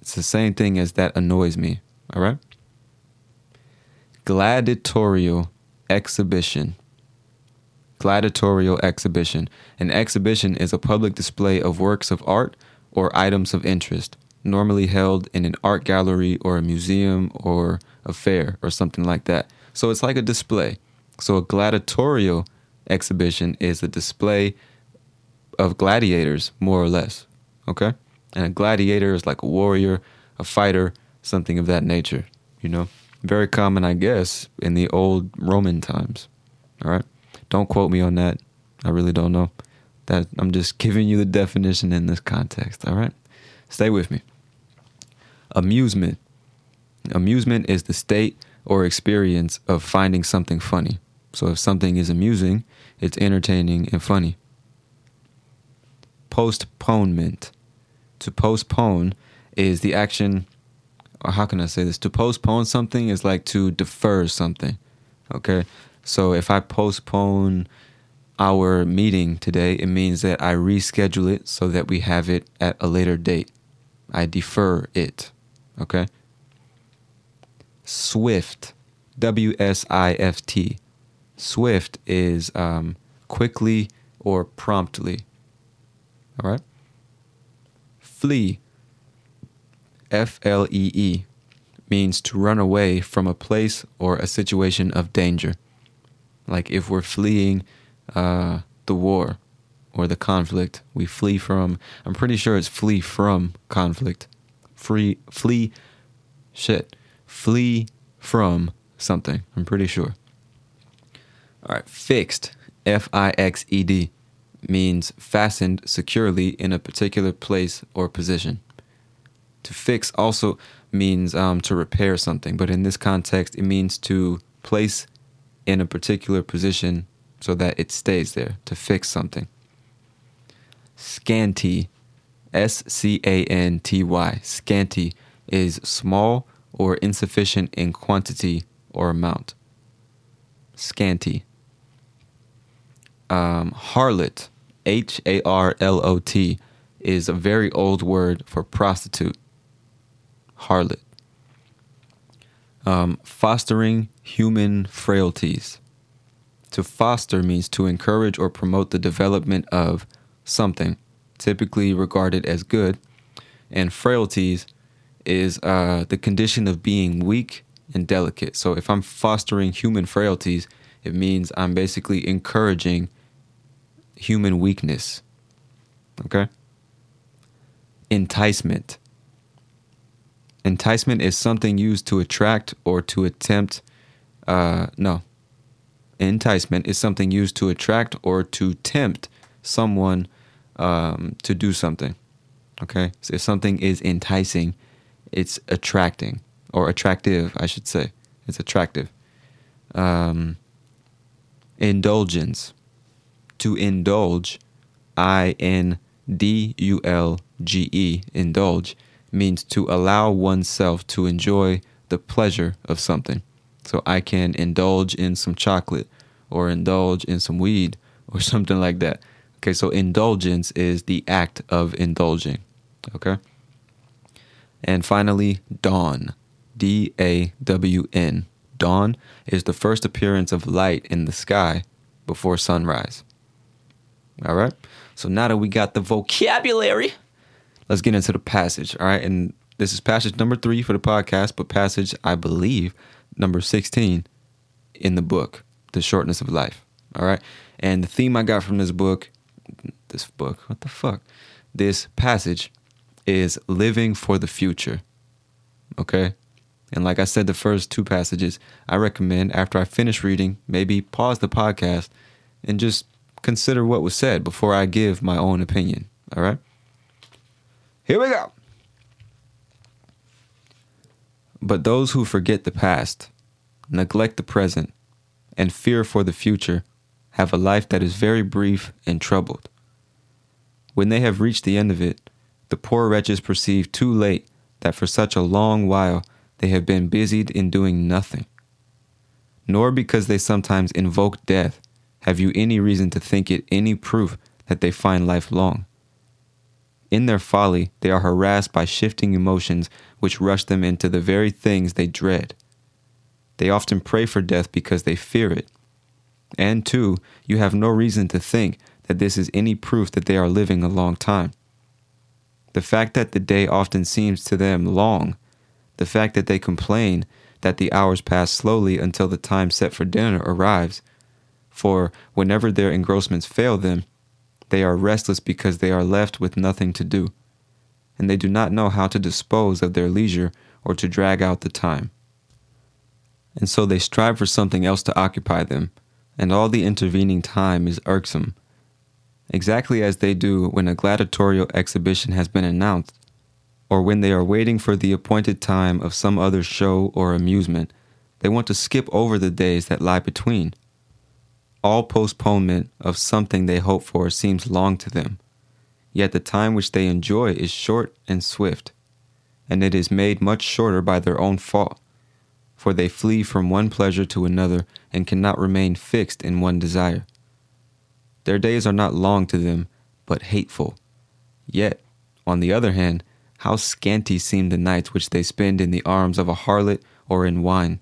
It's the same thing as that annoys me. All right? Gladiatorial exhibition. Gladiatorial exhibition. An exhibition is a public display of works of art or items of interest, normally held in an art gallery or a museum or a fair or something like that. So it's like a display. So a gladiatorial exhibition is a display of gladiators, more or less. Okay? And a gladiator is like a warrior, a fighter, something of that nature, you know? Very common, I guess, in the old Roman times. All right. Don't quote me on that. I really don't know. That I'm just giving you the definition in this context. All right. Stay with me. Amusement. Amusement is the state or experience of finding something funny. So if something is amusing, it's entertaining and funny. Postponement. To postpone is the action or how can I say this? To postpone something is like to defer something. Okay? So if I postpone our meeting today, it means that I reschedule it so that we have it at a later date. I defer it. Okay? Swift. W S I F T. Swift is um, quickly or promptly. All right? Flee. F L E E means to run away from a place or a situation of danger. Like if we're fleeing uh, the war or the conflict, we flee from, I'm pretty sure it's flee from conflict. Free, flee, shit, flee from something. I'm pretty sure. All right, fixed, F I X E D, means fastened securely in a particular place or position. To fix also means um, to repair something, but in this context, it means to place in a particular position so that it stays there, to fix something. Scanty, S C A N T Y, scanty is small or insufficient in quantity or amount. Scanty. Um, harlot, H A R L O T, is a very old word for prostitute harlot. Um, fostering human frailties. To foster means to encourage or promote the development of something, typically regarded as good, and frailties is uh, the condition of being weak and delicate. So if I'm fostering human frailties, it means I'm basically encouraging human weakness. Okay? Enticement. Enticement is something used to attract or to attempt. Uh, no. Enticement is something used to attract or to tempt someone um, to do something. Okay? So if something is enticing, it's attracting or attractive, I should say. It's attractive. Um, indulgence. To indulge, I N D U L G E, indulge, means to allow oneself to enjoy the pleasure of something. So I can indulge in some chocolate or indulge in some weed or something like that. Okay, so indulgence is the act of indulging. Okay. And finally, dawn. D A W N. Dawn is the first appearance of light in the sky before sunrise. All right. So now that we got the vocabulary, let's get into the passage. All right. And this is passage number three for the podcast, but passage, I believe, number 16 in the book, The Shortness of Life. All right. And the theme I got from this book, this book, what the fuck? This passage is living for the future. Okay? And like I said, the first two passages, I recommend after I finish reading, maybe pause the podcast and just consider what was said before I give my own opinion. All right? Here we go. But those who forget the past, neglect the present, and fear for the future have a life that is very brief and troubled. When they have reached the end of it, the poor wretches perceive too late that for such a long while they have been busied in doing nothing. Nor because they sometimes invoke death have you any reason to think it any proof that they find life long. In their folly, they are harassed by shifting emotions which rush them into the very things they dread. They often pray for death because they fear it. And, two, you have no reason to think that this is any proof that they are living a long time. The fact that the day often seems to them long, the fact that they complain that the hours pass slowly until the time set for dinner arrives, for whenever their engrossments fail them, they are restless because they are left with nothing to do, and they do not know how to dispose of their leisure or to drag out the time. And so they strive for something else to occupy them, and all the intervening time is irksome exactly as they do when a gladiatorial exhibition has been announced, or when they are waiting for the appointed time of some other show or amusement. They want to skip over the days that lie between. All postponement of something they hope for seems long to them, yet the time which they enjoy is short and swift, and it is made much shorter by their own fault, for they flee from one pleasure to another and cannot remain fixed in one desire. Their days are not long to them, but hateful. Yet, on the other hand, how scanty seem the nights which they spend in the arms of a harlot or in wine.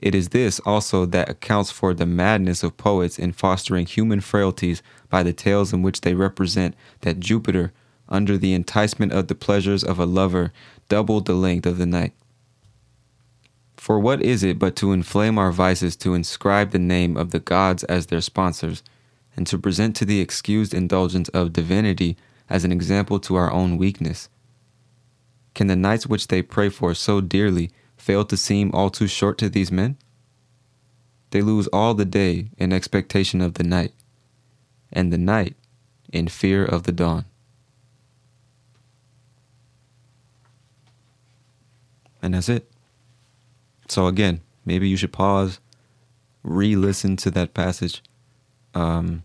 It is this also that accounts for the madness of poets in fostering human frailties by the tales in which they represent that Jupiter, under the enticement of the pleasures of a lover, doubled the length of the night. For what is it but to inflame our vices to inscribe the name of the gods as their sponsors? and to present to the excused indulgence of divinity as an example to our own weakness? Can the nights which they pray for so dearly fail to seem all too short to these men? They lose all the day in expectation of the night, and the night in fear of the dawn. And that's it. So, again, maybe you should pause, re listen to that passage, um,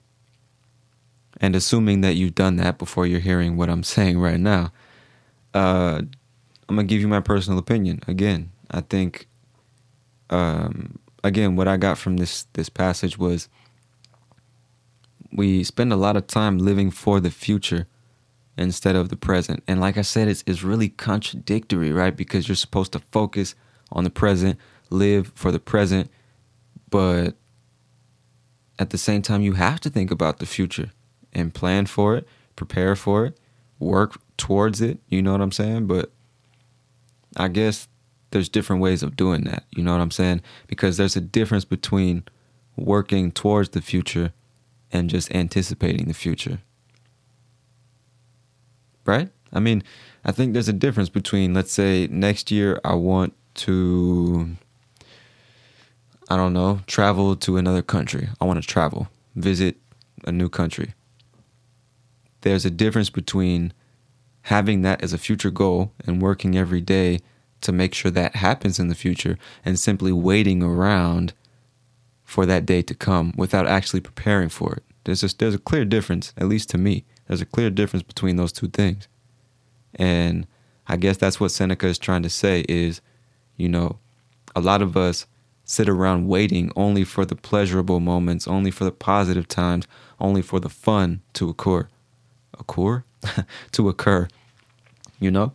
and assuming that you've done that before you're hearing what I'm saying right now, uh, I'm gonna give you my personal opinion. Again, I think, um, again, what I got from this this passage was we spend a lot of time living for the future instead of the present, and like I said, it's it's really contradictory, right? Because you're supposed to focus on the present, live for the present, but at the same time, you have to think about the future and plan for it, prepare for it, work towards it. You know what I'm saying? But I guess there's different ways of doing that. You know what I'm saying? Because there's a difference between working towards the future and just anticipating the future. Right? I mean, I think there's a difference between, let's say, next year I want to, I don't know, travel to another country. I want to travel, visit a new country. There's a difference between having that as a future goal and working every day to make sure that happens in the future and simply waiting around for that day to come without actually preparing for it. There's a, there's a clear difference, at least to me. There's a clear difference between those two things. And I guess that's what Seneca is trying to say is, you know, a lot of us sit around waiting only for the pleasurable moments, only for the positive times, only for the fun to occur. Occur? to occur, you know?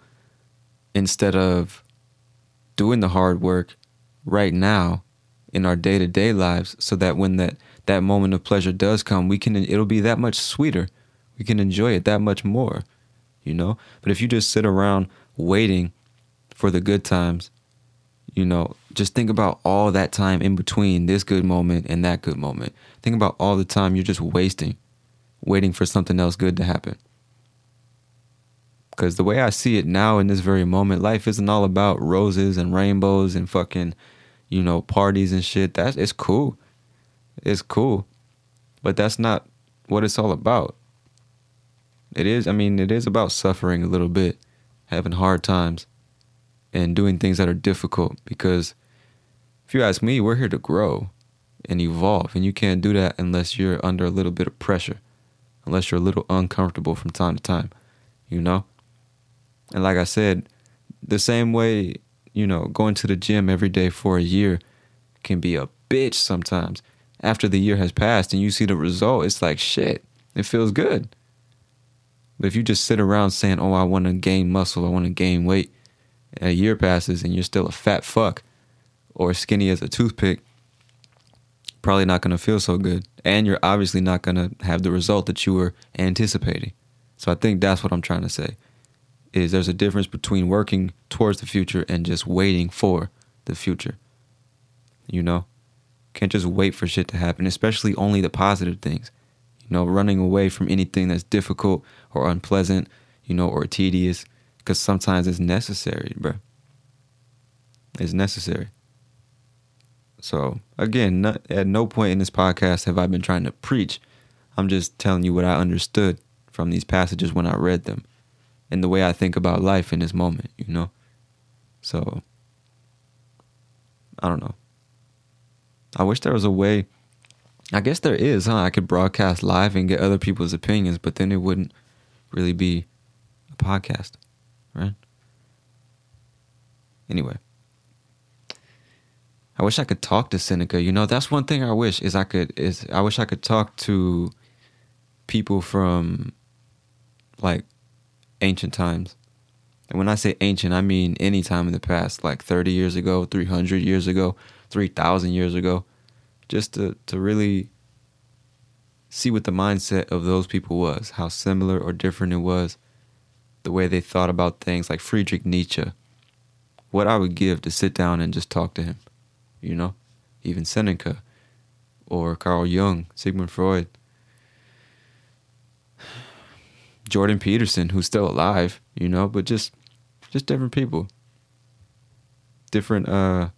Instead of doing the hard work right now in our day-to-day lives so that when that that moment of pleasure does come, we can it'll be that much sweeter. We can enjoy it that much more, you know? But if you just sit around waiting for the good times, you know, just think about all that time in between this good moment and that good moment. Think about all the time you're just wasting waiting for something else good to happen. Because the way I see it now in this very moment, life isn't all about roses and rainbows and fucking, you know, parties and shit. That's it's cool. It's cool. But that's not what it's all about. It is, I mean, it is about suffering a little bit, having hard times, and doing things that are difficult. Because if you ask me, we're here to grow and evolve. And you can't do that unless you're under a little bit of pressure, unless you're a little uncomfortable from time to time, you know? And like I said, the same way, you know, going to the gym every day for a year can be a bitch sometimes. After the year has passed and you see the result, it's like shit. It feels good. But if you just sit around saying, "Oh, I want to gain muscle, I want to gain weight," a year passes and you're still a fat fuck or skinny as a toothpick, probably not going to feel so good. And you're obviously not going to have the result that you were anticipating. So I think that's what I'm trying to say is there's a difference between working towards the future and just waiting for the future. You know? Can't just wait for shit to happen, especially only the positive things. You know, running away from anything that's difficult or unpleasant, you know, or tedious, because sometimes it's necessary, bro. It's necessary. So, again, not, at no point in this podcast have I been trying to preach. I'm just telling you what I understood from these passages when I read them and the way I think about life in this moment, you know? So, I don't know. I wish there was a way. I guess there is, huh? I could broadcast live and get other people's opinions, but then it wouldn't really be a podcast, right? Anyway. I wish I could talk to Seneca. You know, that's one thing I wish is I could is I wish I could talk to people from like ancient times. And when I say ancient, I mean any time in the past, like 30 years ago, 300 years ago, 3,000 years ago, just to, to really see what the mindset of those people was, how similar or different it was, the way they thought about things, like Friedrich Nietzsche. What I would give to sit down and just talk to him, you know? Even Seneca or Carl Jung, Sigmund Freud. Jordan Peterson, who's still alive, you know, but just just different people. Different uh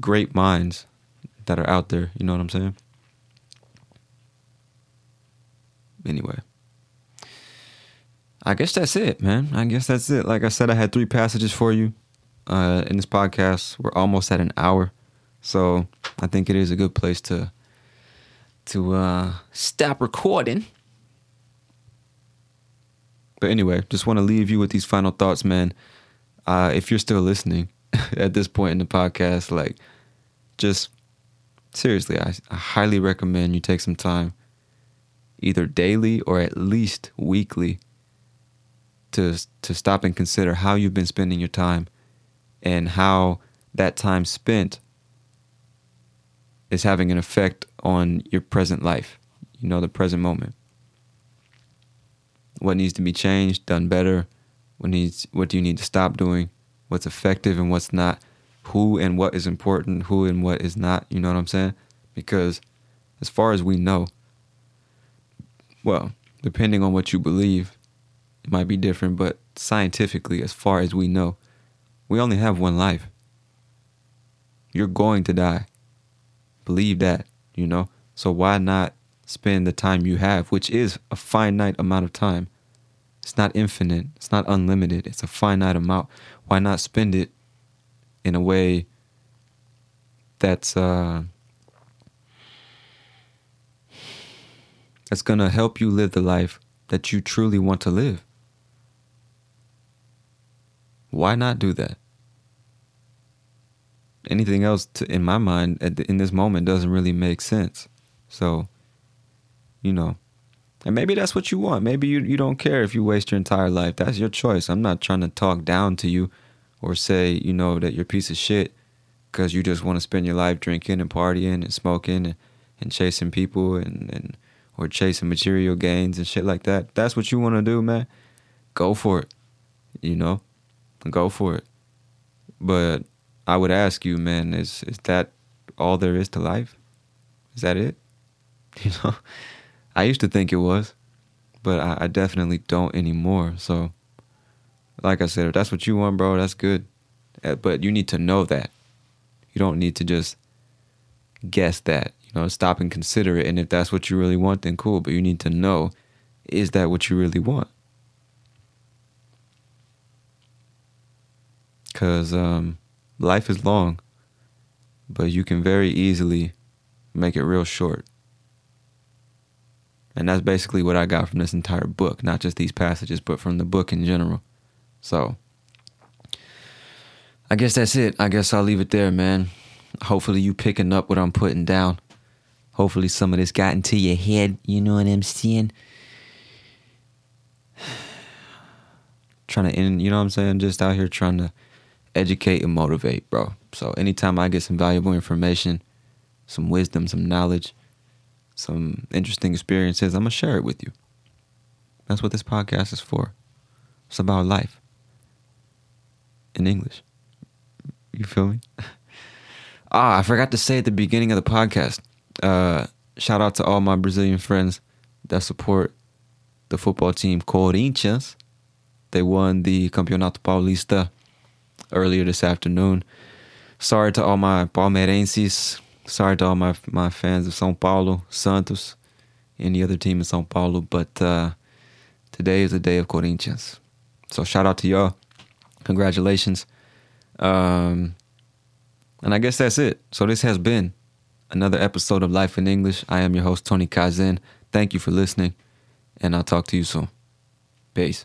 great minds that are out there, you know what I'm saying? Anyway. I guess that's it, man. I guess that's it. Like I said, I had three passages for you uh, in this podcast. We're almost at an hour, so I think it is a good place to to uh, stop recording. But anyway, just want to leave you with these final thoughts, man. Uh, if you're still listening at this point in the podcast, like, just seriously, I, I highly recommend you take some time, either daily or at least weekly, to to stop and consider how you've been spending your time, and how that time spent is having an effect on your present life, you know, the present moment. What needs to be changed, done better, what needs what do you need to stop doing, what's effective and what's not, who and what is important, who and what is not, you know what I'm saying? Because as far as we know, well, depending on what you believe, it might be different, but scientifically, as far as we know, we only have one life. You're going to die. Believe that, you know? So why not spend the time you have, which is a finite amount of time? It's not infinite, it's not unlimited, it's a finite amount. Why not spend it in a way that's uh that's going to help you live the life that you truly want to live? Why not do that? Anything else, to, in my mind, the, in this moment, doesn't really make sense. So, you know, and maybe that's what you want. Maybe you, you don't care if you waste your entire life. That's your choice. I'm not trying to talk down to you or say, you know, that you're a piece of shit because you just want to spend your life drinking and partying and smoking and, and chasing people and, and or chasing material gains and shit like that. That's what you want to do, man. Go for it. You know? go for it. But I would ask you, man, is is that all there is to life? Is that it? You know, I used to think it was, but I, I definitely don't anymore. So, like I said, if that's what you want, bro, that's good. Uh, but you need to know that. You don't need to just guess that. You know, stop and consider it. And if that's what you really want, then cool. But you need to know, is that what you really want? because um, life is long, but you can very easily make it real short. And that's basically what I got from this entire book, not just these passages, but from the book in general. So, I guess that's it. I guess I'll leave it there, man. Hopefully, you picking up what I'm putting down. Hopefully, some of this got into your head. You know what I'm saying? trying to end, you know what I'm saying? Just out here trying to educate and motivate, bro. So anytime I get some valuable information, some wisdom, some knowledge, some interesting experiences, I'm gonna share it with you. That's what this podcast is for. It's about life in English. You feel me? ah, I forgot to say at the beginning of the podcast. Uh, shout out to all my Brazilian friends that support the football team Corinthians. They won the Campeonato Paulista earlier this afternoon. Sorry to all my Palmeirenses. Sorry to all my my fans of São Paulo, Santos, any other team in São Paulo. But uh, today is the day of Corinthians. So shout out to y'all. Congratulations. Um, and I guess that's it. So this has been another episode of Life in English. I am your host, Tony Kaizen. Thank you for listening, and I'll talk to you soon. Peace.